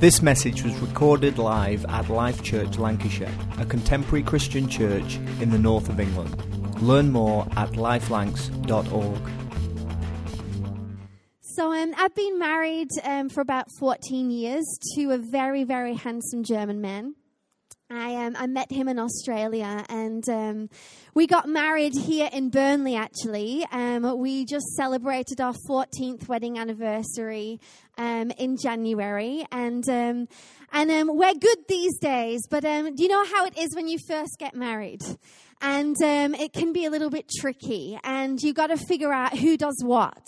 This message was recorded live at Life Church Lancashire, a contemporary Christian church in the north of England. Learn more at lifelancs.org. So um, I've been married um, for about 14 years to a very, very handsome German man. I, um, I met him in Australia and um, we got married here in Burnley actually. Um, we just celebrated our 14th wedding anniversary um, in January and, um, and um, we're good these days. But do you know how it is when you first get married? and um, it can be a little bit tricky and you got to figure out who does what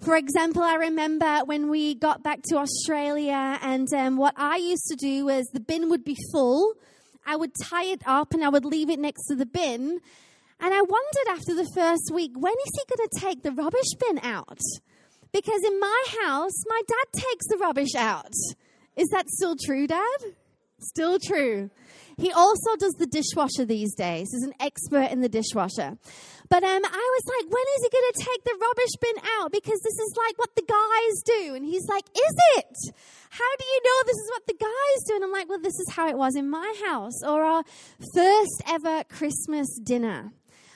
for example i remember when we got back to australia and um, what i used to do was the bin would be full I would tie it up and I would leave it next to the bin. And I wondered after the first week, when is he going to take the rubbish bin out? Because in my house, my dad takes the rubbish out. Is that still true, Dad? Still true. He also does the dishwasher these days. He's an expert in the dishwasher. But um, I was like, when is he going to take the rubbish bin out? Because this is like what the guys do. And he's like, is it? How do you know this is what the guys do? And I'm like, well, this is how it was in my house. Or our first ever Christmas dinner.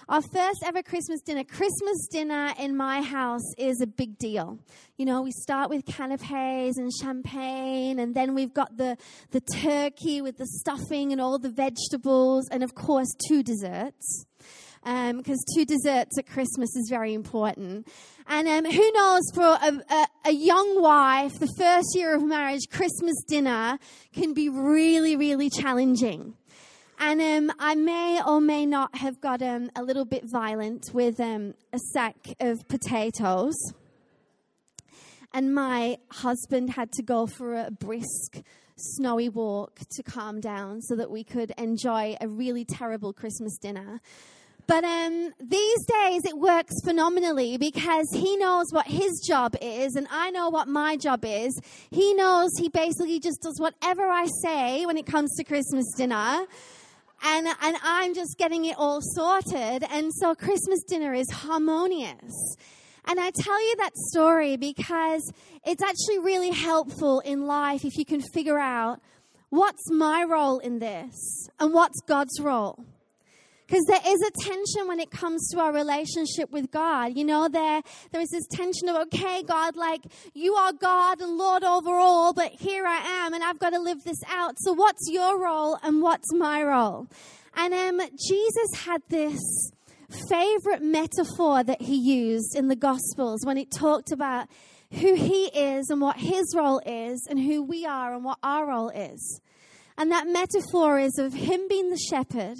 Our first ever Christmas dinner. Christmas dinner in my house is a big deal. You know, we start with canapes and champagne, and then we've got the, the turkey with the stuffing and all the vegetables, and of course, two desserts because um, two desserts at Christmas is very important. And um, who knows, for a, a, a, young wife, the first year of marriage, Christmas dinner can be really, really challenging. And um, I may or may not have got um, a little bit violent with um, a sack of potatoes. And my husband had to go for a brisk, snowy walk to calm down so that we could enjoy a really terrible Christmas dinner. But um, these days it works phenomenally because he knows what his job is and I know what my job is. He knows he basically just does whatever I say when it comes to Christmas dinner. And, and I'm just getting it all sorted. And so Christmas dinner is harmonious. And I tell you that story because it's actually really helpful in life if you can figure out what's my role in this and what's God's role. Because there is a tension when it comes to our relationship with God. You know, there, there is this tension of, okay, God, like, you are God and Lord over all, but here I am and I've got to live this out. So what's your role and what's my role? And um, Jesus had this favorite metaphor that he used in the Gospels when it talked about who he is and what his role is and who we are and what our role is. And that metaphor is of him being the shepherd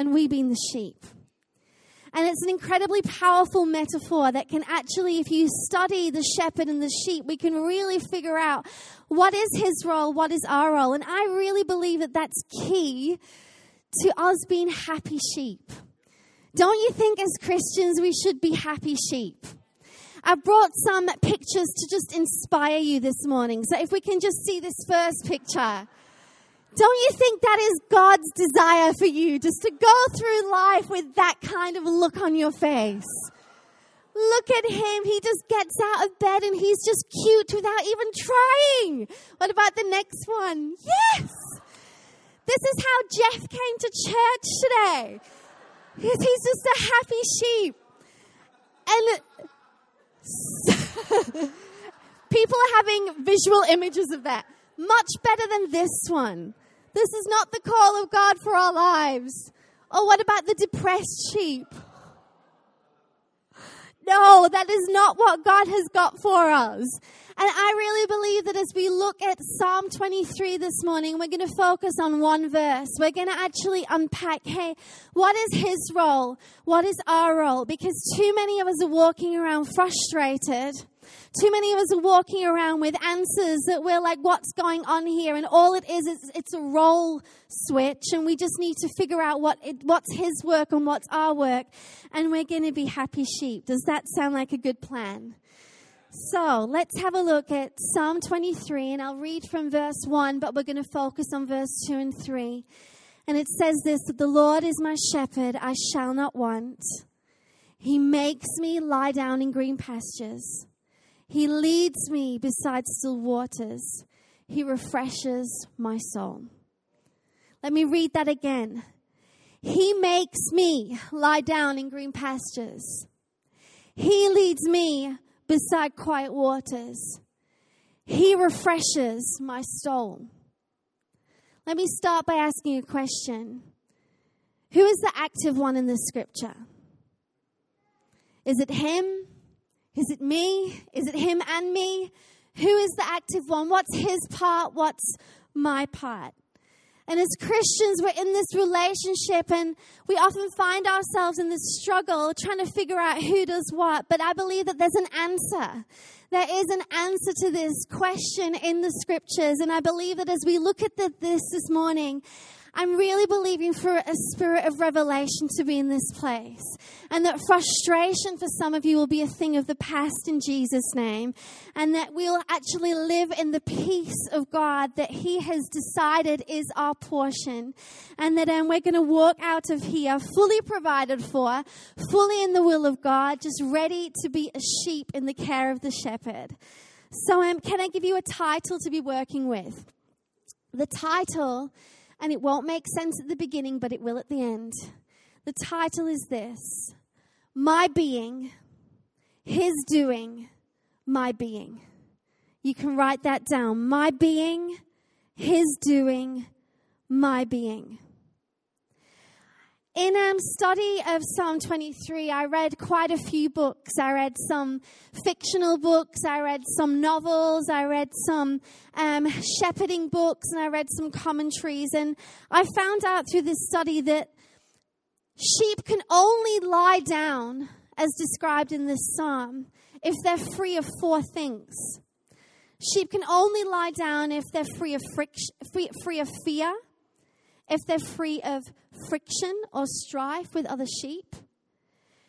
and we being the sheep. And it's an incredibly powerful metaphor that can actually, if you study the shepherd and the sheep, we can really figure out what is his role, what is our role. And I really believe that that's key to us being happy sheep. Don't you think as Christians we should be happy sheep? I've brought some pictures to just inspire you this morning. So if we can just see this first picture. Don't you think that is God's desire for you, just to go through life with that kind of look on your face? Look at him. He just gets out of bed and he's just cute without even trying. What about the next one? Yes! This is how Jeff came to church today. He's, just a happy sheep. And people are having visual images of that. Much better than this one. This is not the call of God for our lives. Or what about the depressed sheep? No, that is not what God has got for us. And I really believe that as we look at Psalm 23 this morning, we're going to focus on one verse. We're going to actually unpack hey, what is his role? What is our role? Because too many of us are walking around frustrated too many of us are walking around with answers that we're like, what's going on here? And all it is, is it's a role switch, and we just need to figure out what it, what's His work and what's our work, and we're going to be happy sheep. Does that sound like a good plan? So let's have a look at Psalm 23, and I'll read from verse 1, but we're going to focus on verse 2 and 3. And it says this that the Lord is my shepherd, I shall not want. He makes me lie down in green pastures. He leads me beside still waters. He refreshes my soul. Let me read that again. He makes me lie down in green pastures. He leads me beside quiet waters. He refreshes my soul. Let me start by asking a question Who is the active one in this scripture? Is it him? Is it me? Is it him and me? Who is the active one? What's his part? What's my part? And as Christians, we're in this relationship and we often find ourselves in this struggle trying to figure out who does what. But I believe that there's an answer. There is an answer to this question in the scriptures. And I believe that as we look at the, this this morning, I'm really believing for a spirit of revelation to be in this place. And that frustration for some of you will be a thing of the past in Jesus' name. And that we'll actually live in the peace of God that He has decided is our portion. And that um, we're going to walk out of here fully provided for, fully in the will of God, just ready to be a sheep in the care of the shepherd. So, um, can I give you a title to be working with? The title and it won't make sense at the beginning, but it will at the end. The title is this My Being, His Doing, My Being. You can write that down. My being, His doing, my being. In um, study of Psalm 23, I read quite a few books. I read some fictional books, I read some novels, I read some um, shepherding books, and I read some commentaries. And I found out through this study that sheep can only lie down, as described in this psalm, if they're free of four things. Sheep can only lie down if they're free of, free, free of fear if they're free of friction or strife with other sheep,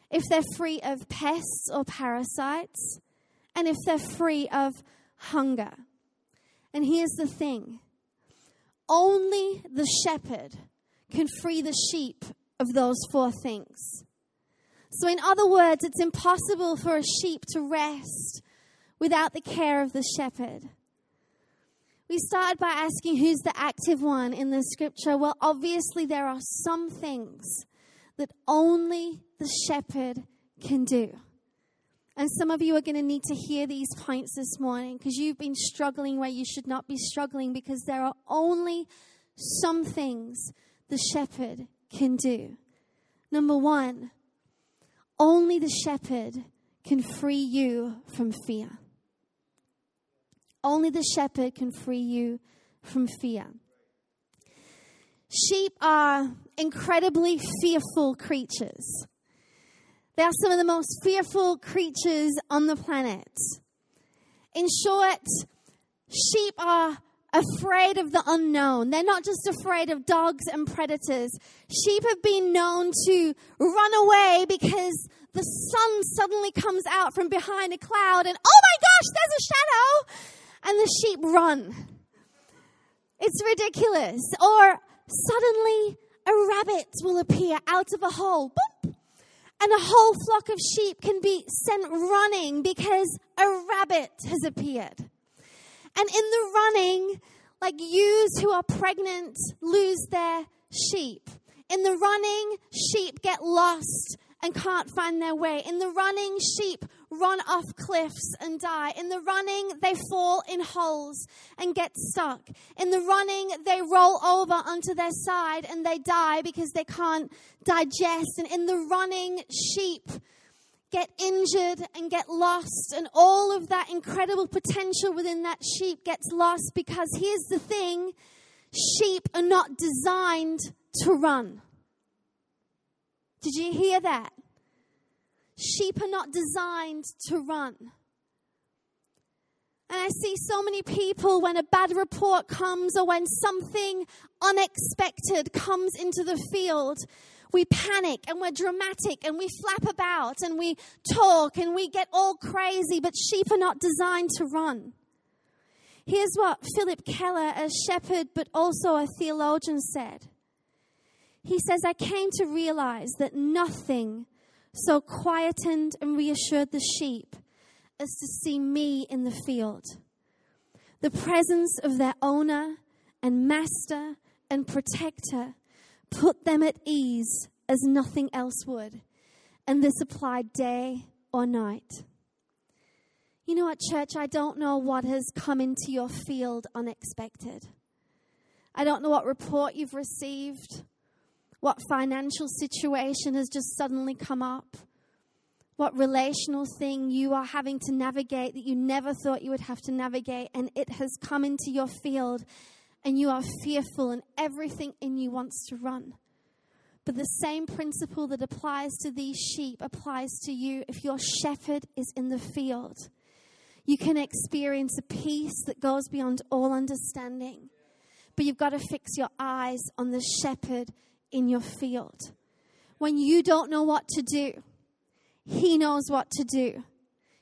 if they're free of pests or parasites, and if they're free of hunger. And here's the thing only the shepherd can free the sheep of those four things. So, in other words, it's impossible for a sheep to rest without the care of the shepherd. We started by asking who's the active one in the scripture. Well, obviously, there are some things that only the shepherd can do. And some of you are going to need to hear these points this morning because you've been struggling where you should not be struggling because there are only some things the shepherd can do. Number one, only the shepherd can free you from fear. Only the shepherd can free you from fear. Sheep are incredibly fearful creatures. They are some of the most fearful creatures on the planet. In short, sheep are afraid of the unknown. They're not just afraid of dogs and predators. Sheep have been known to run away because the sun suddenly comes out from behind a cloud and, oh my gosh, there's a shadow and the sheep run. It's ridiculous. Or suddenly a rabbit will appear out of a hole. Boop, and a whole flock of sheep can be sent running because a rabbit has appeared. And in the running, like ewes who are pregnant lose their sheep. In the running, sheep get lost and can't find their way. In the running, sheep run off cliffs and die. In the running, they fall in holes and get stuck. In the running, they roll over onto their side and they die because they can't digest. And in the running, sheep get injured and get lost, and all of that incredible potential within that sheep gets lost because here's the thing sheep are not designed to run. Did you hear that? Sheep are not designed to run. And I see so many people when a bad report comes or when something unexpected comes into the field, we panic and we're dramatic and we flap about and we talk and we get all crazy, but sheep are not designed to run. Here's what Phillip Keller, a shepherd but also a theologian, said he says, I came to realize that nothing so quietened and reassured the sheep as to see me in the field. the presence of their owner and master and protector put them at ease as nothing else would. And this applied day or night. You know what, church? I don't know what has come into your field unexpected. I don't know what report you've received, what financial situation has just suddenly come up, what relational thing you are having to navigate that you never thought you would have to navigate, and it has come into your field, and you are fearful, and everything in you wants to run. But the same principle that applies to these sheep applies to you if your shepherd is in the field. You can experience a peace that goes beyond all understanding. But you've got to fix your eyes on the shepherd in your field. When you don't know what to do, he knows what to do.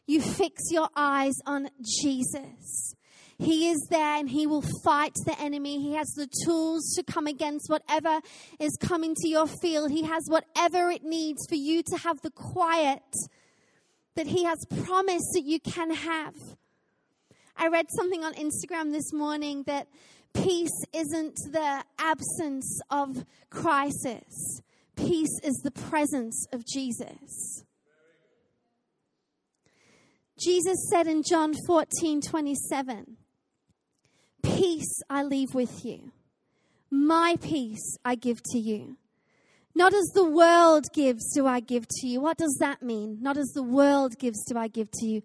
You fix your eyes on Jesus. He is there and He will fight the enemy. He has the tools to come against whatever is coming to your field. He has whatever it needs for you to have the quiet that He has promised that you can have. I read something on Instagram this morning that peace isn't the absence of crisis, peace is the presence of Jesus. Jesus said in John 14 27, Peace I leave with you, my peace I give to you. Not as the world gives, do I give to you. What does that mean? Not as the world gives, do I give to you.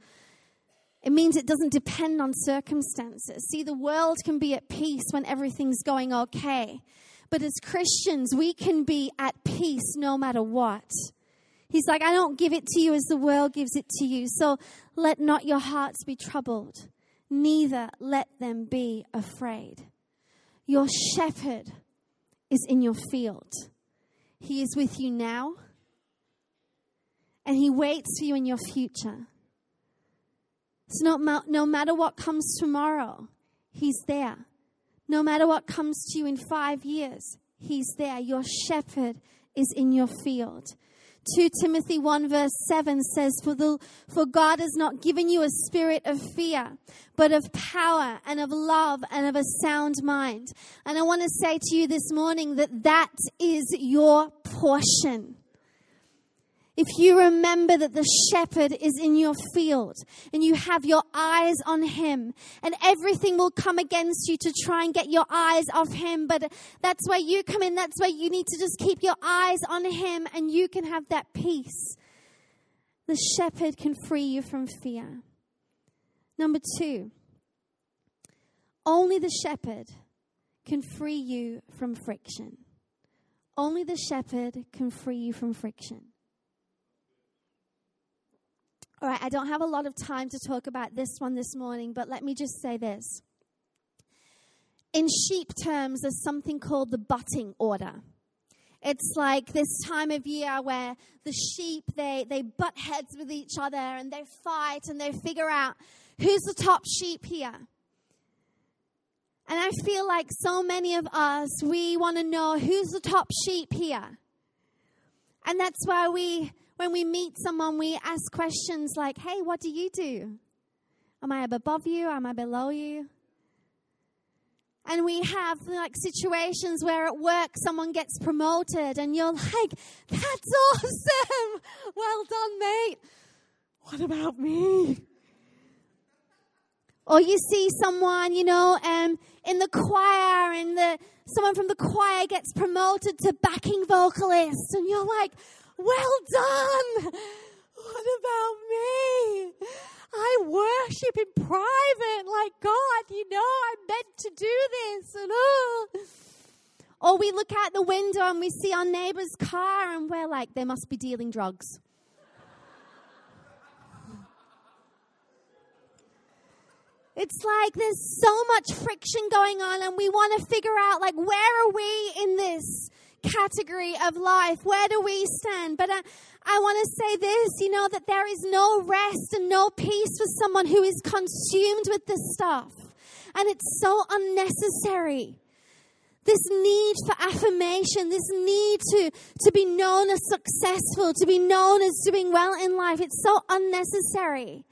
It means it doesn't depend on circumstances. See, the world can be at peace when everything's going okay. But as Christians, we can be at peace no matter what. He's like, I don't give it to you as the world gives it to you. So let not your hearts be troubled, neither let them be afraid. Your shepherd is in your field. He is with you now, and He waits for you in your future. So, no, no matter what comes tomorrow, He's there. No matter what comes to you in five years, He's there. Your shepherd is in your field. 2 Timothy 1 verse 7 says, for, the, for God has not given you a spirit of fear, but of power and of love and of a sound mind. And I want to say to you this morning that that is your portion. If you remember that the shepherd is in your field and you have your eyes on him, and everything will come against you to try and get your eyes off him, but that's where you come in. That's where you need to just keep your eyes on him and you can have that peace. The shepherd can free you from fear. Number two, only the shepherd can free you from friction. Only the shepherd can free you from friction. All right, I don't have a lot of time to talk about this one this morning, but let me just say this. In sheep terms, there's something called the butting order. It's like this time of year where the sheep they, they butt heads with each other and they fight and they figure out who's the top sheep here. And I feel like so many of us, we want to know who's the top sheep here. And that's why we when we meet someone, we ask questions like, hey, what do you do? Am I above you? Am I below you? And we have like situations where at work someone gets promoted and you're like, that's awesome. Well done, mate. What about me? Or you see someone, you know, um, in the choir and the, someone from the choir gets promoted to backing vocalist and you're like, well done. What about me? I worship in private like God, you know, I'm meant to do this. And oh. Or we look out the window and we see our neighbor's car and we're like, they must be dealing drugs. It's like there's so much friction going on, and we want to figure out, like, where are we in this? Category of life. Where do we stand? But I, I want to say this you know, that there is no rest and no peace for someone who is consumed with this stuff. And it's so unnecessary. This need for affirmation, this need to, to be known as successful, to be known as doing well in life, it's so unnecessary.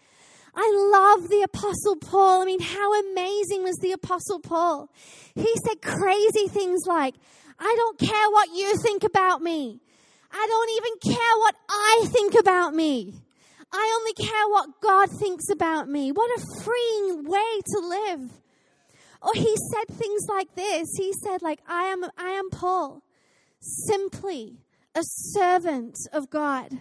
I love the Apostle Paul. I mean, how amazing was the Apostle Paul? He said crazy things like, I don't care what you think about me. I don't even care what I think about me. I only care what God thinks about me. What a freeing way to live. Or he said things like this. He said, like, I am, I am Paul, simply a servant of God.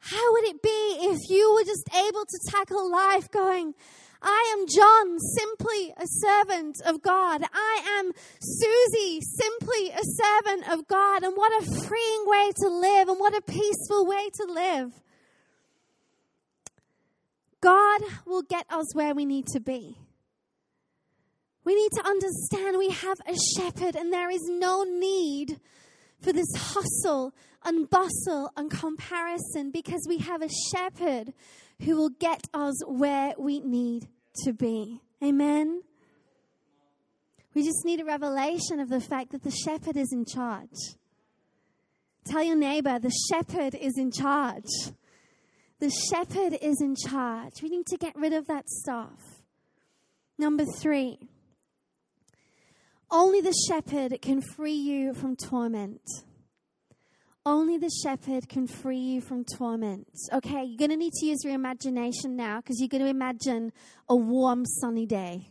How would it be if you were just able to tackle life going, I am John, simply a servant of God. I am Susie, simply a servant of God. And what a freeing way to live, and what a peaceful way to live. God will get us where we need to be. We need to understand we have a shepherd, and there is no need for this hustle and bustle and comparison because we have a shepherd who will get us where we need to be. Amen. We just need a revelation of the fact that the shepherd is in charge. Tell your neighbor, the shepherd is in charge. The shepherd is in charge. We need to get rid of that stuff. Number three, only the shepherd can free you from torment. Only the shepherd can free you from torment. Okay, you're going to need to use your imagination now because you're going to imagine a warm, sunny day.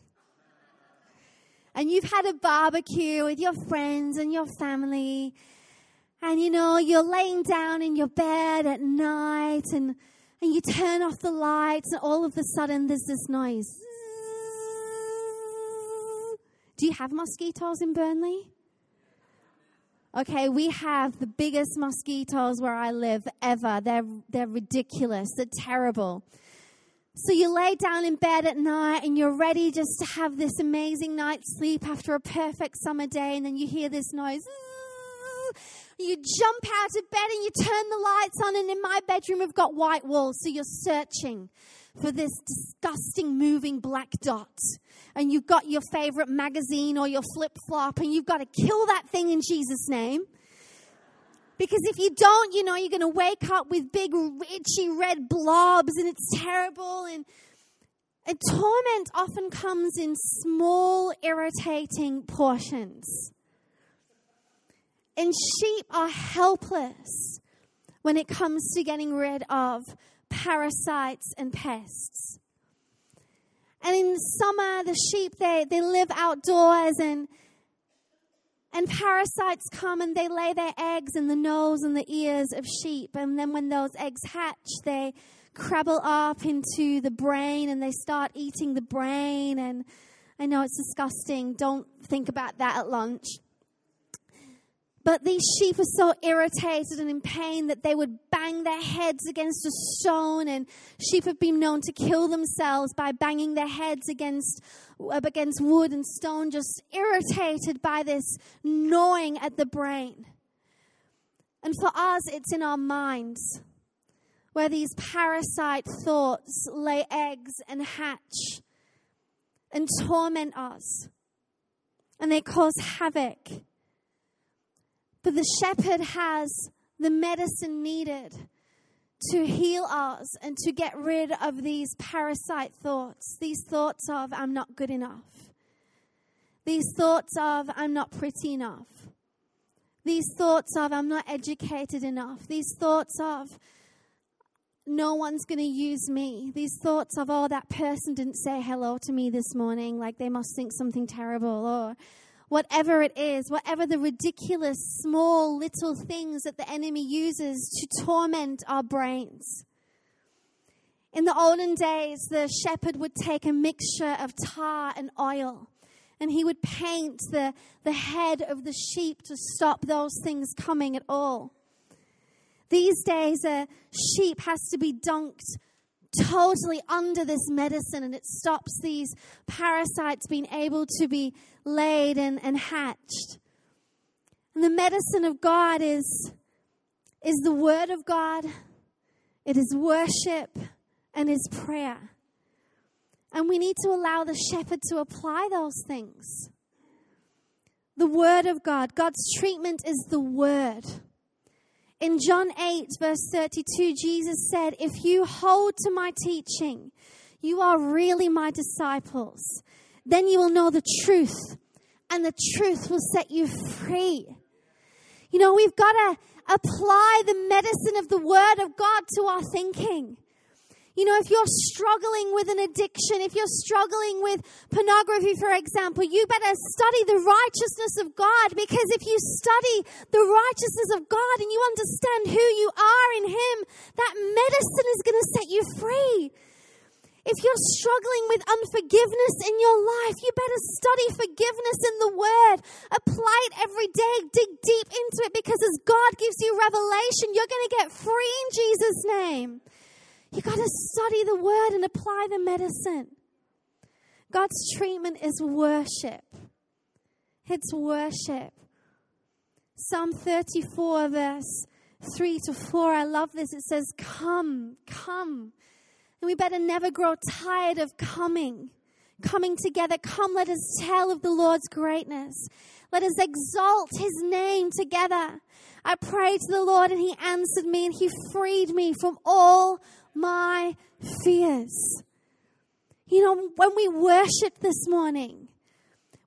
And you've had a barbecue with your friends and your family. And you know, you're laying down in your bed at night and, and you turn off the lights, and all of a sudden there's this noise. Do you have mosquitoes in Burnley? Okay, we have the biggest mosquitoes where I live ever. They're, they're ridiculous. They're terrible. So you lay down in bed at night and you're ready just to have this amazing night's sleep after a perfect summer day, and then you hear this noise. You jump out of bed and you turn the lights on, and in my bedroom, we've got white walls, so you're searching for this disgusting moving black dot. And you've got your favorite magazine or your flip flop, and you've got to kill that thing in Jesus' name. Because if you don't, you know, you're going to wake up with big, itchy red blobs, and it's terrible. And, and torment often comes in small, irritating portions. And sheep are helpless when it comes to getting rid of parasites and pests. And in summer, the sheep, they, they live outdoors and, and parasites come and they lay their eggs in the nose and the ears of sheep. And then when those eggs hatch, they crabble up into the brain and they start eating the brain. And I know it's disgusting. Don't think about that at lunch. But these sheep were so irritated and in pain that they would bang their heads against a stone. And sheep have been known to kill themselves by banging their heads against, against wood and stone, just irritated by this gnawing at the brain. And for us, it's in our minds where these parasite thoughts lay eggs and hatch and torment us. And they cause havoc but the shepherd has the medicine needed to heal us and to get rid of these parasite thoughts, these thoughts of, I'm not good enough, these thoughts of, I'm not pretty enough, these thoughts of, I'm not educated enough, these thoughts of, no one's going to use me. These thoughts of, oh, that person didn't say hello to me this morning, like they must think something terrible, or whatever it is, whatever the ridiculous, small, little things that the enemy uses to torment our brains. In the olden days, the shepherd would take a mixture of tar and oil and he would paint the, the head of the sheep to stop those things coming at all. These days, a sheep has to be dunked totally under this medicine and it stops these parasites being able to be laid and, and hatched. And the medicine of God is, is the Word of God, it is worship, and is prayer. And we need to allow the shepherd to apply those things. The Word of God, God's treatment is the Word. In John 8, verse 32, Jesus said, If you hold to my teaching, you are really my disciples. Then you will know the truth, and the truth will set you free. You know, we've got to apply the medicine of the Word of God to our thinking. You know, if you're struggling with an addiction, if you're struggling with pornography, for example, you better study the righteousness of God because if you study the righteousness of God and you understand who you are in Him, that medicine is going to set you free. If you're struggling with unforgiveness in your life, you better study forgiveness in the Word. Apply it every day. Dig deep into it because as God gives you revelation, you're going to get free in Jesus' name. You got to study the word and apply the medicine. God's treatment is worship. It's worship. Psalm 34, verse 3 to 4. I love this. It says, Come, come. And we better never grow tired of coming, coming together. Come, let us tell of the Lord's greatness. Let us exalt his name together. I prayed to the Lord and he answered me and he freed me from all my fears. You know, when we worshiped this morning,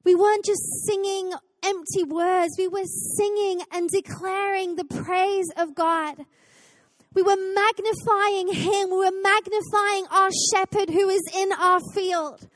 we weren't just singing empty words, we were singing and declaring the praise of God. We were magnifying Him, we were magnifying our shepherd who is in our field.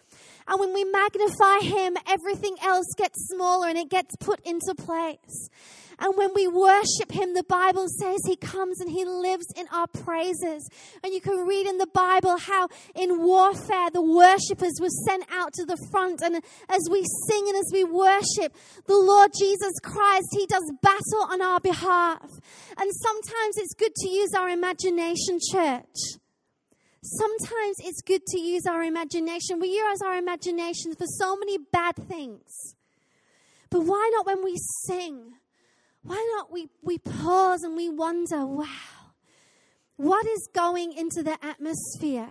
And when we magnify Him, everything else gets smaller and it gets put into place. And when we worship Him, the Bible says He comes and He lives in our praises. And you can read in the Bible how in warfare the worshippers were sent out to the front. And as we sing and as we worship the Lord Jesus Christ, He does battle on our behalf. And sometimes it's good to use our imagination, church. Sometimes it's good to use our imagination. We use our imagination for so many bad things. But why not when we sing? Why not we, we pause and we wonder, wow, what is going into the atmosphere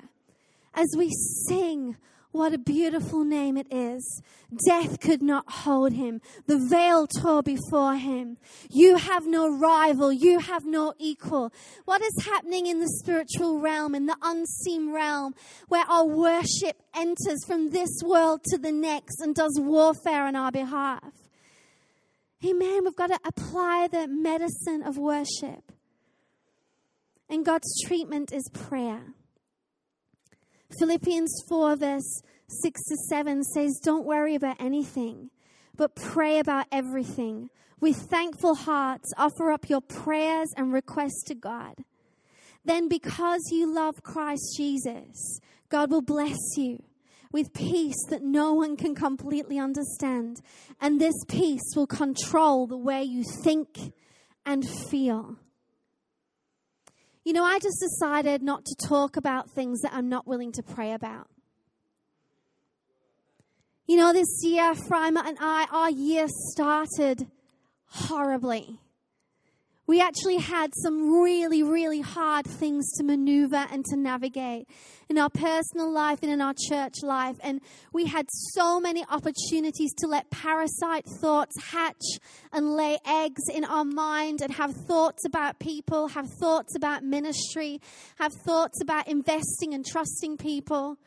as we sing? What a beautiful name it is. Death could not hold him. The veil tore before him. You have no rival. You have no equal. What is happening in the spiritual realm, in the unseen realm, where our worship enters from this world to the next and does warfare on our behalf? Amen. We've got to apply the medicine of worship. And God's treatment is prayer. Philippians 4, verse 6 to 7 says, Don't worry about anything, but pray about everything. With thankful hearts, offer up your prayers and requests to God. Then, because you love Christ Jesus, God will bless you with peace that no one can completely understand. And this peace will control the way you think and feel. You know, I just decided not to talk about things that I'm not willing to pray about. You know, this year, Frima and I, our year started horribly we actually had some really, really hard things to maneuver and to navigate in our personal life and in our church life. And we had so many opportunities to let parasite thoughts hatch and lay eggs in our mind and have thoughts about people, have thoughts about ministry, have thoughts about investing and trusting people.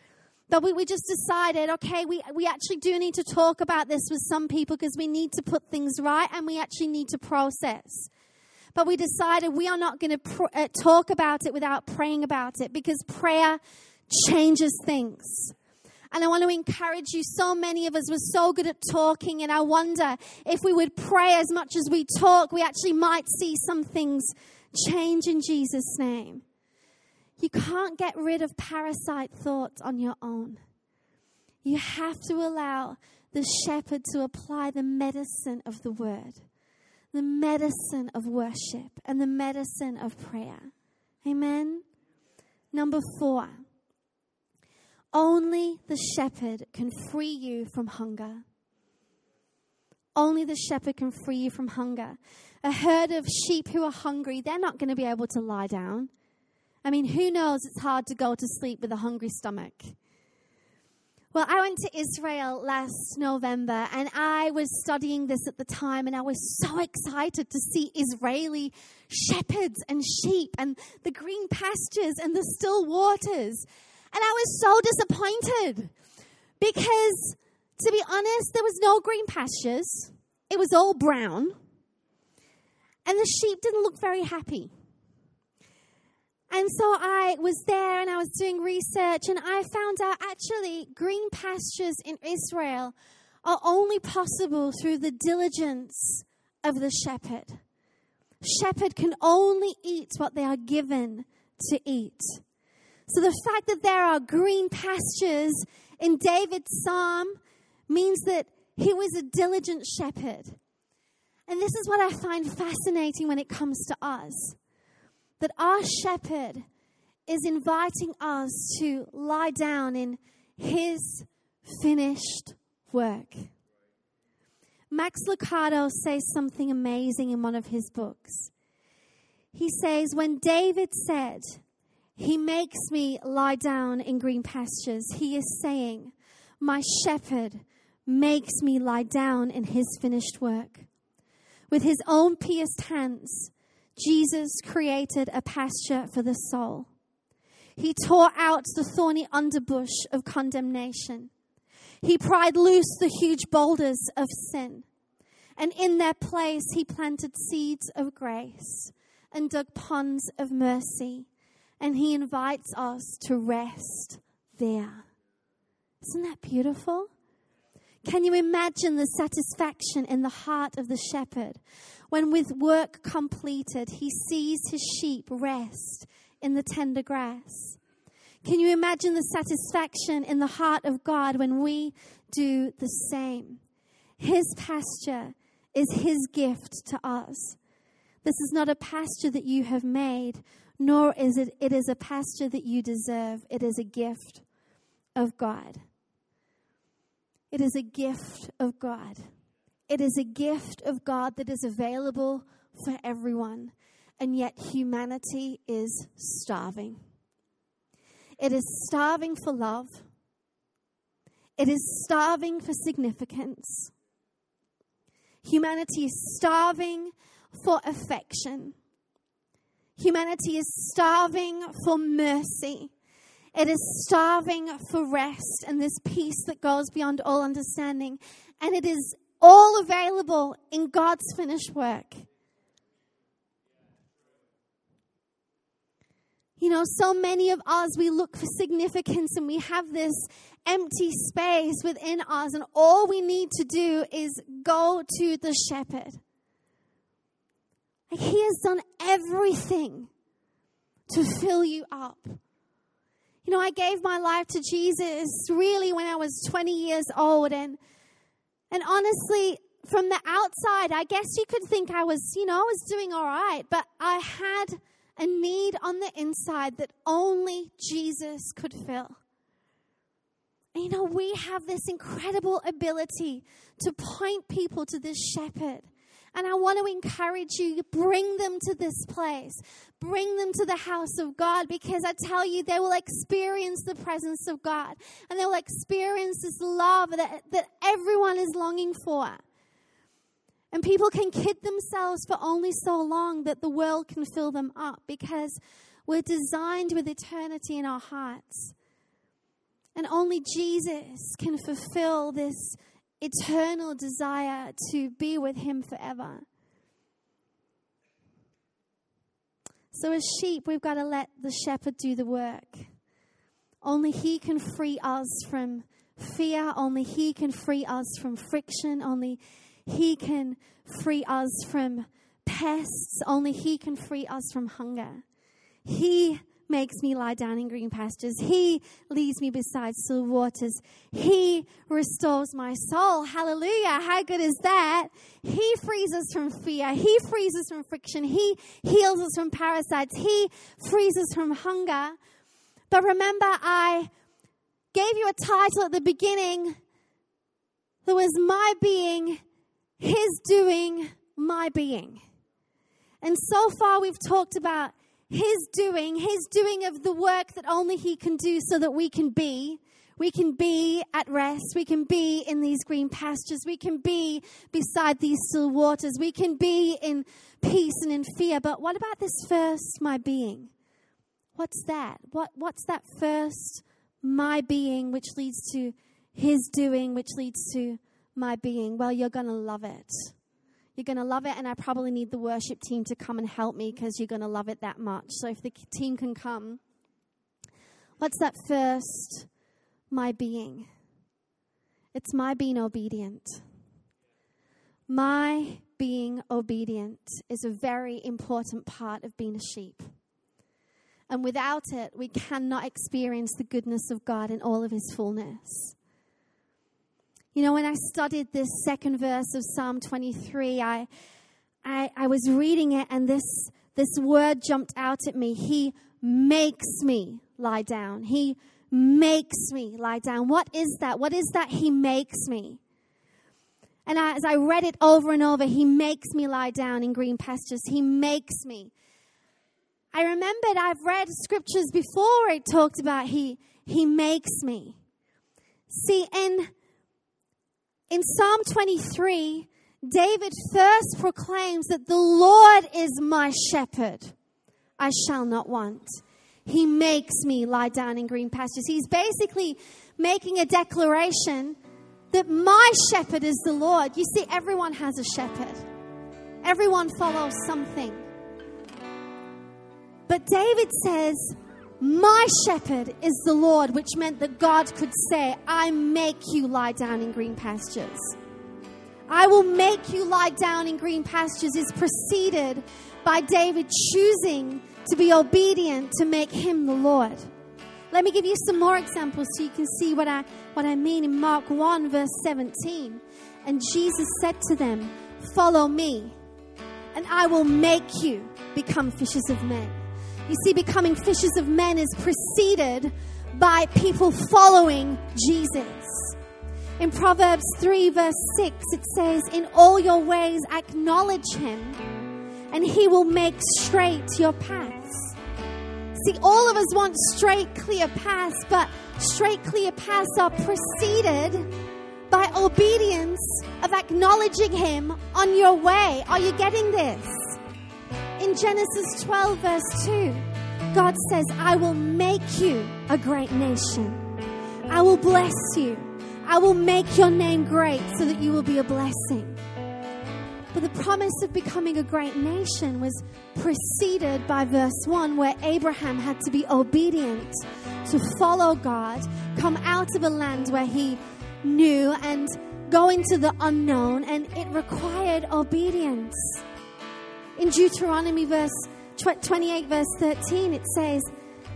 But we, we just decided, okay, we, we actually do need to talk about this with some people because we need to put things right and we actually need to process. But we decided we are not going to pr- uh, talk about it without praying about it because prayer changes things. And I want to encourage you. So many of us were so good at talking, and I wonder if we would pray as much as we talk, we actually might see some things change in Jesus' name. You can't get rid of parasite thoughts on your own. You have to allow the shepherd to apply the medicine of the word the medicine of worship and the medicine of prayer. Amen. Number four, only the shepherd can free you from hunger. Only the shepherd can free you from hunger. A herd of sheep who are hungry, they're not going to be able to lie down. I mean, who knows it's hard to go to sleep with a hungry stomach? Well, I went to Israel last November and I was studying this at the time and I was so excited to see Israeli shepherds and sheep and the green pastures and the still waters. And I was so disappointed because, to be honest, there was no green pastures, it was all brown. And the sheep didn't look very happy. And so I was there and I was doing research, and I found out actually green pastures in Israel are only possible through the diligence of the shepherd. Shepherd can only eat what they are given to eat. So the fact that there are green pastures in David's psalm means that he was a diligent shepherd. And this is what I find fascinating when it comes to us that our shepherd is inviting us to lie down in his finished work. Max Lucado says something amazing in one of his books. He says, When David said, He makes me lie down in green pastures, he is saying, My shepherd makes me lie down in his finished work. With his own pierced hands, Jesus created a pasture for the soul. He tore out the thorny underbush of condemnation. He pried loose the huge boulders of sin. And in their place, he planted seeds of grace and dug ponds of mercy. And he invites us to rest there. Isn't that beautiful? Can you imagine the satisfaction in the heart of the shepherd when, with work completed, he sees his sheep rest in the tender grass? Can you imagine the satisfaction in the heart of God when we do the same? His pasture is his gift to us. This is not a pasture that you have made, nor is it it is a pasture that you deserve. It is a gift of God. It is a gift of God. It is a gift of God that is available for everyone, and yet humanity is starving. It is starving for love. It is starving for significance. Humanity is starving for affection. Humanity is starving for mercy. It is starving for rest and this peace that goes beyond all understanding. And it is all available in God's finished work. You know, so many of us, we look for significance and we have this empty space within us, and all we need to do is go to the shepherd. He has done everything to fill you up. You know, I gave my life to Jesus really when I was 20 years old, and and honestly, from the outside, I guess you could think I was, you know, I was doing all right, but I had a need on the inside that only Jesus could fill. And you know, we have this incredible ability to point people to this shepherd. And I want to encourage you, bring them to this place. Bring them to the house of God because I tell you, they will experience the presence of God. And they will experience this love that, that everyone is longing for. And people can kid themselves for only so long that the world can fill them up because we're designed with eternity in our hearts. And only Jesus can fulfill this eternal desire to be with Him forever. So, as sheep, we've got to let the shepherd do the work. Only He can free us from fear, only He can free us from friction, only He can free us from pests, only He can free us from hunger. He makes me lie down in green pastures. He leads me beside still waters. He restores my soul. Hallelujah. How good is that? He frees us from fear. He frees us from friction. He heals us from parasites. He frees us from hunger. But remember, I gave you a title at the beginning. There was my being, his doing, my being. And so far, we've talked about his doing, His doing of the work that only He can do so that we can be. We can be at rest. We can be in these green pastures. We can be beside these still waters. We can be in peace and in fear. But what about this first, my being? What's that? What, what's that first, my being, which leads to his doing, which leads to my being? Well, you're going to love it. You're going to love it, and I probably need the worship team to come and help me because you're going to love it that much. So if the team can come, what's that first, my being? It's my being obedient. My being obedient is a very important part of being a sheep. And without it, we cannot experience the goodness of God in all of His fullness. You know, when I studied this second verse of Psalm 23, I, I, I was reading it and this, this word jumped out at me. He makes me lie down. He makes me lie down. What is that? What is that? He makes me. And as I read it over and over, He makes me lie down in green pastures. He makes me. I remembered I've read scriptures before it talked about He, he makes me. See, in in Psalm 23, David first proclaims that the Lord is my shepherd. I shall not want. He makes me lie down in green pastures. He's basically making a declaration that my shepherd is the Lord. You see, everyone has a shepherd, everyone follows something. But David says, my shepherd is the Lord, which meant that God could say, I make you lie down in green pastures. I will make you lie down in green pastures is preceded by David choosing to be obedient to make him the Lord. Let me give you some more examples so you can see what I, what I mean in Mark 1, verse 17. And Jesus said to them, Follow me, and I will make you become fishers of men. You see, becoming fishers of men is preceded by people following Jesus. In Proverbs 3, verse 6, it says, In all your ways acknowledge him, and he will make straight your paths. See, all of us want straight, clear paths, but straight, clear paths are preceded by obedience of acknowledging him on your way. Are you getting this? In Genesis 12, verse 2, God says, I will make you a great nation. I will bless you. I will make your name great so that you will be a blessing. But the promise of becoming a great nation was preceded by verse 1, where Abraham had to be obedient to follow God, come out of a land where he knew, and go into the unknown, and it required obedience. In Deuteronomy verse 28 verse 13 it says,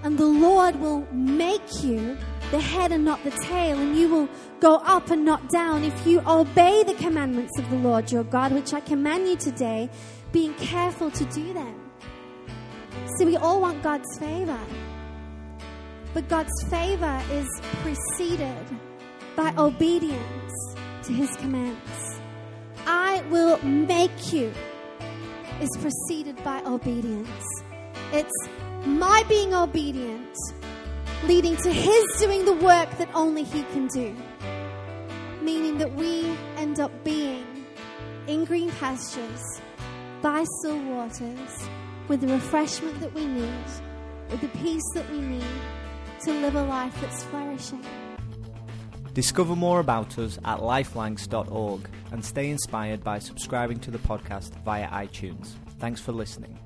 "And the Lord will make you the head and not the tail, and you will go up and not down if you obey the commandments of the Lord your God, which I command you today, being careful to do them." See, we all want God's favor. But God's favor is preceded by obedience to his commands. I will make you is preceded by obedience. It's my being obedient leading to His doing the work that only He can do. Meaning that we end up being in green pastures, by still waters, with the refreshment that we need, with the peace that we need to live a life that's flourishing. Discover more about us at lifelanks.org and stay inspired by subscribing to the podcast via iTunes. Thanks for listening.